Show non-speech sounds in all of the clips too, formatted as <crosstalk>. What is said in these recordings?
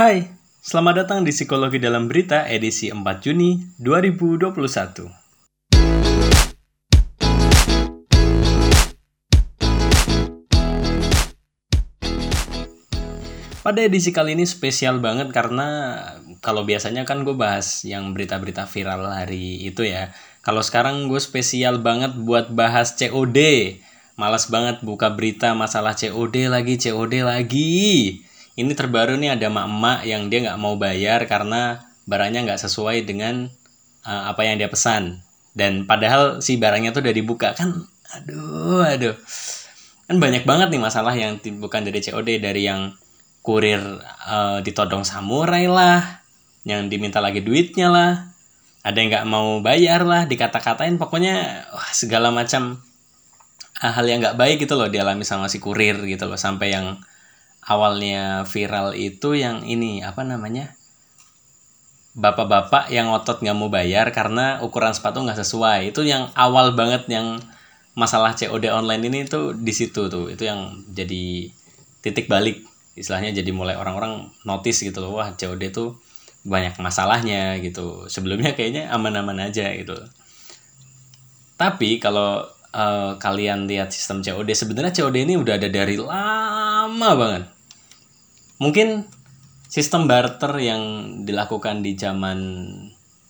Hai, selamat datang di Psikologi dalam Berita edisi 4 Juni 2021. Pada edisi kali ini spesial banget karena kalau biasanya kan gue bahas yang berita-berita viral hari itu ya. Kalau sekarang gue spesial banget buat bahas COD. Malas banget buka berita masalah COD lagi, COD lagi ini terbaru nih ada emak-emak yang dia nggak mau bayar karena barangnya nggak sesuai dengan uh, apa yang dia pesan. Dan padahal si barangnya tuh udah dibuka. Kan aduh aduh. Kan banyak banget nih masalah yang bukan dari COD dari yang kurir uh, ditodong samurai lah yang diminta lagi duitnya lah. Ada yang nggak mau bayar lah dikata-katain. Pokoknya wah, segala macam hal yang nggak baik gitu loh dialami sama si kurir gitu loh. Sampai yang awalnya viral itu yang ini apa namanya? Bapak-bapak yang otot nggak mau bayar karena ukuran sepatu nggak sesuai. Itu yang awal banget yang masalah COD online ini tuh di situ tuh. Itu yang jadi titik balik. Istilahnya jadi mulai orang-orang notice gitu loh wah COD tuh banyak masalahnya gitu. Sebelumnya kayaknya aman-aman aja gitu. Tapi kalau uh, kalian lihat sistem COD sebenarnya COD ini udah ada dari lama banget. Mungkin sistem barter yang dilakukan di zaman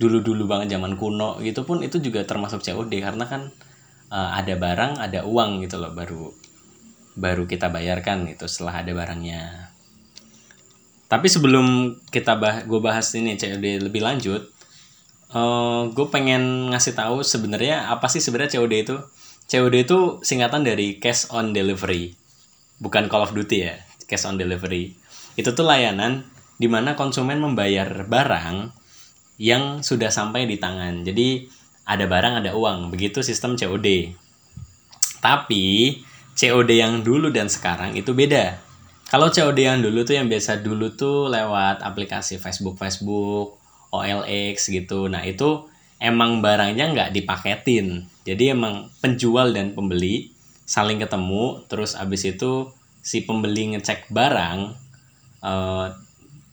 dulu-dulu banget zaman kuno gitu pun itu juga termasuk COD karena kan uh, ada barang ada uang gitu loh baru baru kita bayarkan itu setelah ada barangnya. Tapi sebelum kita bah gue bahas ini COD lebih lanjut uh, eh, gue pengen ngasih tahu sebenarnya apa sih sebenarnya COD itu? COD itu singkatan dari cash on delivery. Bukan Call of Duty ya, cash on delivery. Itu tuh layanan di mana konsumen membayar barang yang sudah sampai di tangan. Jadi ada barang, ada uang. Begitu sistem COD. Tapi COD yang dulu dan sekarang itu beda. Kalau COD yang dulu tuh yang biasa dulu tuh lewat aplikasi Facebook Facebook, OLX gitu. Nah, itu emang barangnya nggak dipaketin jadi emang penjual dan pembeli saling ketemu terus abis itu si pembeli ngecek barang uh,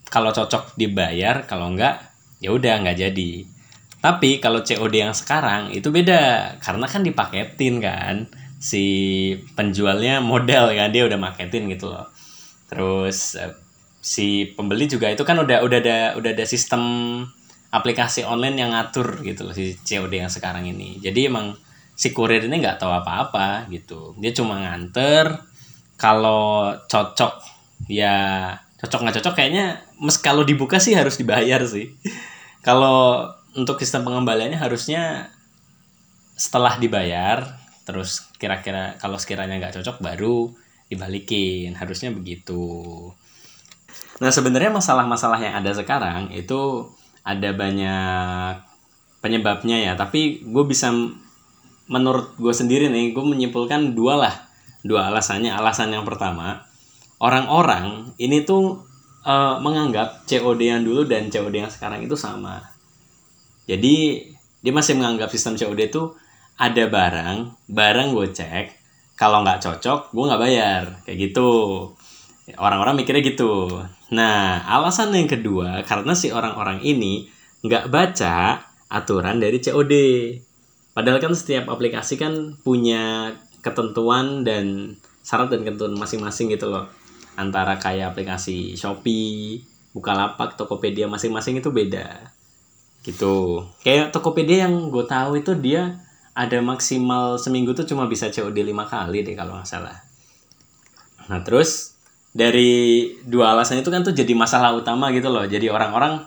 kalau cocok dibayar kalau enggak ya udah nggak jadi. Tapi kalau COD yang sekarang itu beda karena kan dipaketin kan si penjualnya model kan dia udah maketin gitu loh. Terus uh, si pembeli juga itu kan udah udah ada udah ada sistem aplikasi online yang ngatur gitu loh si COD yang sekarang ini. Jadi emang si kurir ini nggak tahu apa-apa gitu. Dia cuma nganter kalau cocok ya cocok nggak cocok kayaknya mes kalau dibuka sih harus dibayar sih. <laughs> Kalau untuk sistem pengembaliannya harusnya setelah dibayar terus kira-kira kalau sekiranya nggak cocok baru dibalikin harusnya begitu. Nah sebenarnya masalah-masalah yang ada sekarang itu ada banyak penyebabnya ya tapi gue bisa menurut gue sendiri nih gue menyimpulkan dua lah. Dua alasannya. Alasan yang pertama orang-orang ini tuh uh, menganggap COD yang dulu dan COD yang sekarang itu sama. Jadi dia masih menganggap sistem COD itu ada barang barang gue cek kalau nggak cocok gue nggak bayar. Kayak gitu. Orang-orang mikirnya gitu. Nah alasan yang kedua karena si orang-orang ini nggak baca aturan dari COD Padahal kan setiap aplikasi kan punya ketentuan dan syarat dan ketentuan masing-masing gitu loh. Antara kayak aplikasi Shopee, Bukalapak, Tokopedia masing-masing itu beda. Gitu. Kayak Tokopedia yang gue tahu itu dia ada maksimal seminggu tuh cuma bisa COD 5 kali deh kalau nggak salah. Nah terus dari dua alasan itu kan tuh jadi masalah utama gitu loh. Jadi orang-orang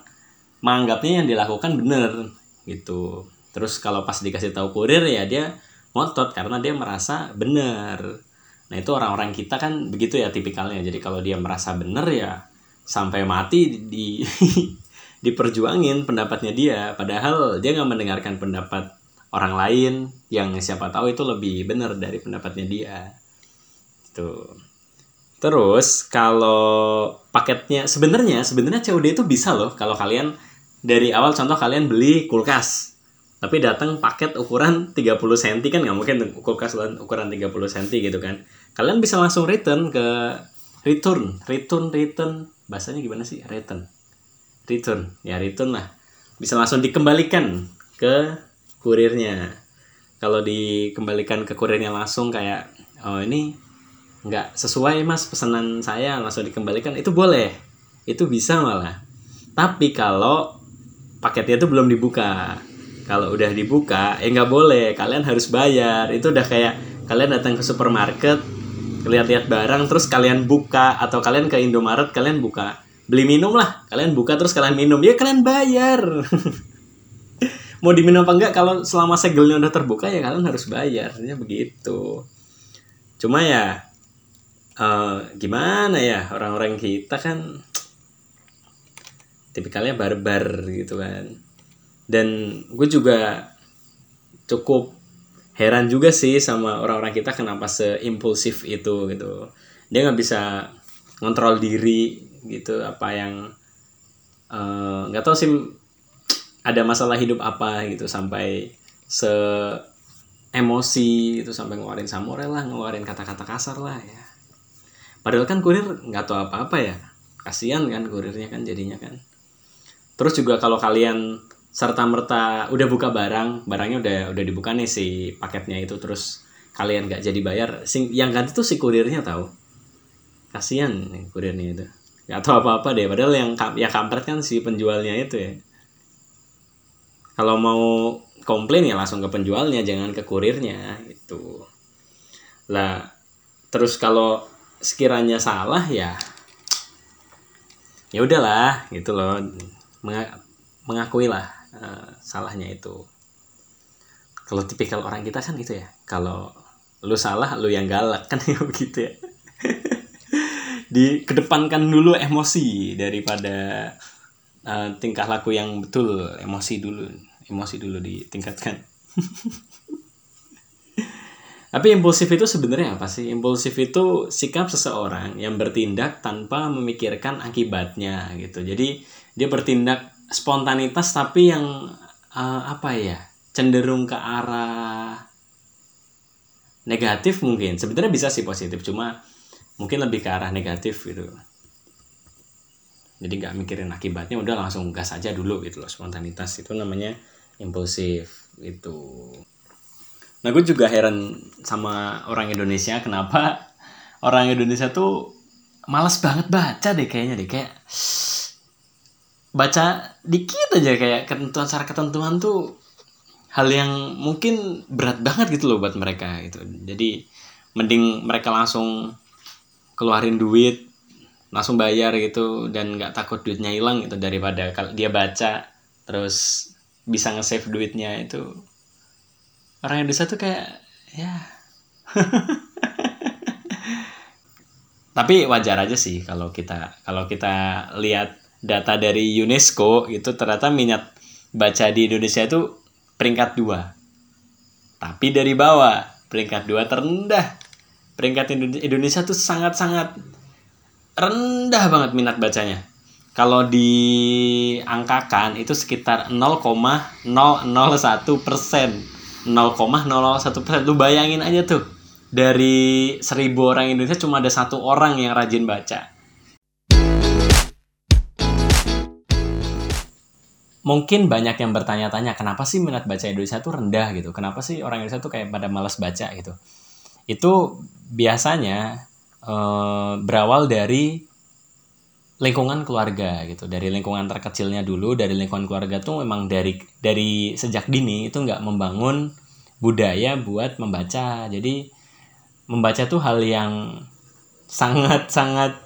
menganggapnya yang dilakukan bener gitu terus kalau pas dikasih tahu kurir ya dia ngotot karena dia merasa benar nah itu orang-orang kita kan begitu ya tipikalnya. Jadi kalau dia merasa benar ya sampai mati di <laughs> diperjuangin pendapatnya dia. Padahal dia nggak mendengarkan pendapat orang lain yang siapa tahu itu lebih benar dari pendapatnya dia. Itu terus kalau paketnya sebenarnya sebenarnya COD itu bisa loh kalau kalian dari awal contoh kalian beli kulkas tapi datang paket ukuran 30 cm kan nggak mungkin kulkas ukuran 30 cm gitu kan. Kalian bisa langsung return ke return return return. Bahasanya gimana sih? Return. Return. Ya return lah. Bisa langsung dikembalikan ke kurirnya. Kalau dikembalikan ke kurirnya langsung kayak oh ini nggak sesuai mas pesanan saya langsung dikembalikan. Itu boleh. Itu bisa malah. Tapi kalau paketnya itu belum dibuka kalau udah dibuka eh nggak boleh. Kalian harus bayar. Itu udah kayak kalian datang ke supermarket lihat-lihat barang terus kalian buka. Atau kalian ke Indomaret kalian buka. Beli minum lah. Kalian buka terus kalian minum. Ya kalian bayar. <laughs> Mau diminum apa enggak kalau selama segelnya udah terbuka ya kalian harus bayar. Ya begitu. Cuma ya uh, gimana ya? Orang-orang kita kan tipikalnya barbar gitu kan dan gue juga cukup heran juga sih sama orang-orang kita kenapa seimpulsif itu gitu. Dia nggak bisa ngontrol diri gitu apa yang eh, nggak uh, tahu sih ada masalah hidup apa gitu sampai se emosi itu sampai ngeluarin samurai lah ngeluarin kata-kata kasar lah ya. Padahal kan kurir nggak tahu apa-apa ya. Kasihan kan kurirnya kan jadinya kan. Terus juga kalau kalian serta merta udah buka barang barangnya udah udah dibuka nih si paketnya itu. Terus kalian nggak jadi bayar sing yang ganti tuh si kurirnya tahu kasihan nih kurirnya itu. Nggak tahu apa apa deh padahal yang ya kampret kan si penjualnya itu ya. Kalau mau komplain ya langsung ke penjualnya jangan ke kurirnya itu lah terus kalau sekiranya salah ya ya udahlah gitu loh. Mengakui lah uh, salahnya itu. Kalau tipikal orang kita kan gitu ya. Kalau lu salah lu yang galak <laughs> kan ya begitu ya. Di kedepankan dulu emosi daripada uh, tingkah laku yang betul emosi dulu emosi dulu ditingkatkan. <laughs> Tapi impulsif itu sebenarnya apa sih? Impulsif itu sikap seseorang yang bertindak tanpa memikirkan akibatnya gitu. Jadi dia bertindak spontanitas tapi yang uh, apa ya cenderung ke arah negatif mungkin. Sebenarnya bisa sih positif cuma mungkin lebih ke arah negatif gitu. Jadi nggak mikirin akibatnya udah langsung gas aja dulu gitu loh spontanitas. Itu namanya impulsif itu nah gue juga heran sama orang Indonesia kenapa orang Indonesia tuh malas banget baca deh kayaknya deh. Kayak baca dikit aja kayak ketentuan secara ketentuan tuh hal yang mungkin berat banget gitu loh buat mereka gitu. Jadi mending mereka langsung keluarin duit langsung bayar gitu dan nggak takut duitnya hilang gitu daripada kalau dia baca terus bisa nge-save duitnya itu. Orang Indonesia tuh kayak ya. <laughs> Tapi wajar aja sih kalau kita kalau kita lihat data dari UNESCO itu ternyata minat baca di Indonesia itu peringkat dua. Tapi dari bawah peringkat dua terendah. Peringkat Indonesia tuh sangat-sangat rendah banget minat bacanya. Kalau diangkakan itu sekitar 0,001 persen. 0,001 persen. Lu bayangin aja tuh dari seribu orang Indonesia cuma ada satu orang yang rajin baca mungkin banyak yang bertanya-tanya kenapa sih minat baca Indonesia tuh rendah gitu? Kenapa sih orang Indonesia tuh kayak pada malas baca gitu? Itu biasanya e, berawal dari lingkungan keluarga gitu. Dari lingkungan terkecilnya dulu dari lingkungan keluarga tuh memang dari dari sejak dini itu nggak membangun budaya buat membaca. Jadi membaca tuh hal yang sangat sangat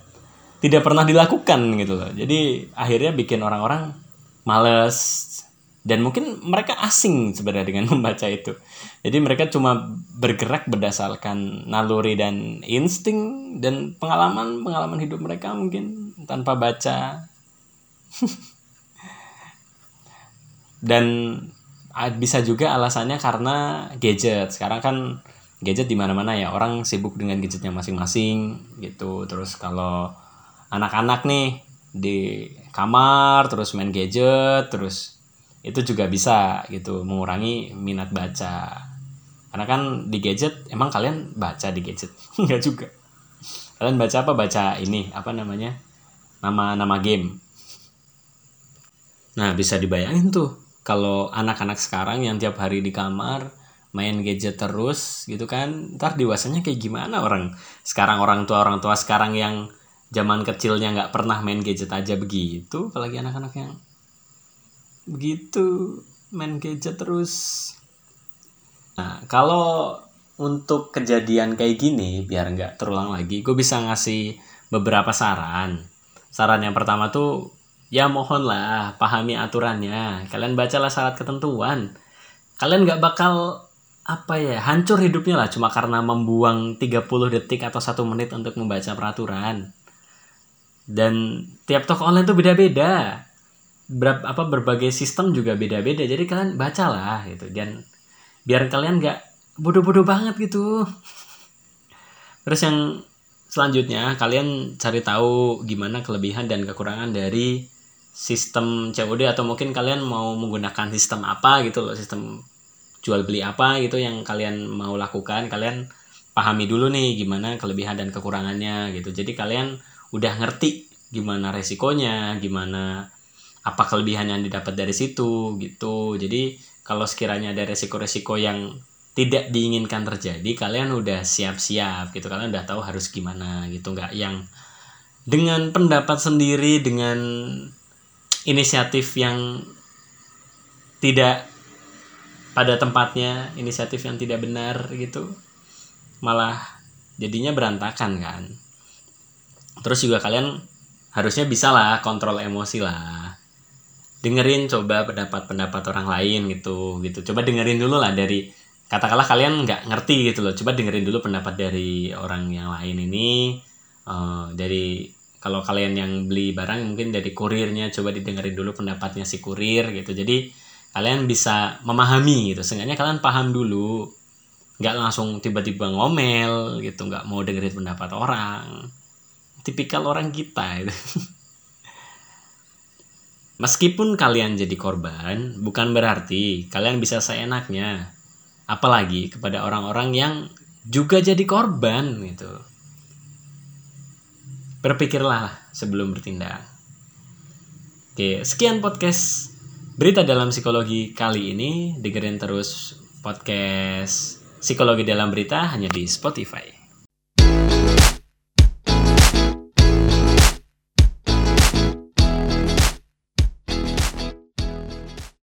tidak pernah dilakukan gitu loh. Jadi akhirnya bikin orang-orang males. Dan mungkin mereka asing sebenarnya dengan <laughs> membaca itu. Jadi mereka cuma bergerak berdasarkan naluri dan insting dan pengalaman pengalaman hidup mereka mungkin tanpa baca. <laughs> Dan bisa juga alasannya karena gadget. Sekarang kan gadget di mana-mana ya. Orang sibuk dengan gadgetnya masing-masing gitu. Terus kalau anak-anak nih di kamar terus main gadget terus itu juga bisa gitu mengurangi minat baca. Karena kan di gadget emang kalian baca di gadget? <laughs> Enggak juga. Kalian baca apa? Baca ini apa namanya? Nama-nama game. Nah, bisa dibayangin tuh kalau anak-anak sekarang yang tiap hari di kamar main gadget terus gitu kan, ntar dewasanya kayak gimana orang? Sekarang orang tua orang tua sekarang yang zaman kecilnya nggak pernah main gadget aja begitu, apalagi anak-anak yang begitu main gadget terus. Nah, kalau untuk kejadian kayak gini biar nggak terulang lagi, gue bisa ngasih beberapa saran. Saran yang pertama tuh ya mohonlah pahami aturannya kalian bacalah syarat ketentuan kalian nggak bakal apa ya hancur hidupnya lah cuma karena membuang 30 detik atau satu menit untuk membaca peraturan dan tiap toko online tuh beda-beda. Ber apa berbagai sistem juga beda-beda. Jadi kalian bacalah gitu. Dan biar kalian nggak bodoh-bodoh banget gitu. Terus yang selanjutnya kalian cari tahu gimana kelebihan dan kekurangan dari sistem COD atau mungkin kalian mau menggunakan sistem apa gitu loh sistem jual beli apa gitu yang kalian mau lakukan. Kalian pahami dulu nih gimana kelebihan dan kekurangannya gitu. Jadi kalian udah ngerti gimana resikonya gimana apa kelebihan yang didapat dari situ gitu. Jadi kalau sekiranya ada resiko-resiko yang tidak diinginkan terjadi kalian udah siap-siap gitu. Kalian udah tahu harus gimana gitu. Nggak yang dengan pendapat sendiri dengan inisiatif yang tidak pada tempatnya, inisiatif yang tidak benar gitu, malah jadinya berantakan kan. Terus juga kalian harusnya bisa lah kontrol emosi lah. Dengerin coba pendapat-pendapat orang lain gitu, gitu. Coba dengerin dulu lah dari katakanlah kalian nggak ngerti gitu loh. Coba dengerin dulu pendapat dari orang yang lain ini, uh, dari kalau kalian yang beli barang mungkin dari kurirnya coba didengerin dulu pendapatnya si kurir gitu jadi kalian bisa memahami gitu seenggaknya kalian paham dulu nggak langsung tiba-tiba ngomel gitu nggak mau dengerin pendapat orang tipikal orang kita itu <laughs> meskipun kalian jadi korban bukan berarti kalian bisa seenaknya apalagi kepada orang-orang yang juga jadi korban gitu berpikirlah sebelum bertindak. Oke, sekian podcast berita dalam psikologi kali ini. Dengerin terus podcast psikologi dalam berita hanya di Spotify.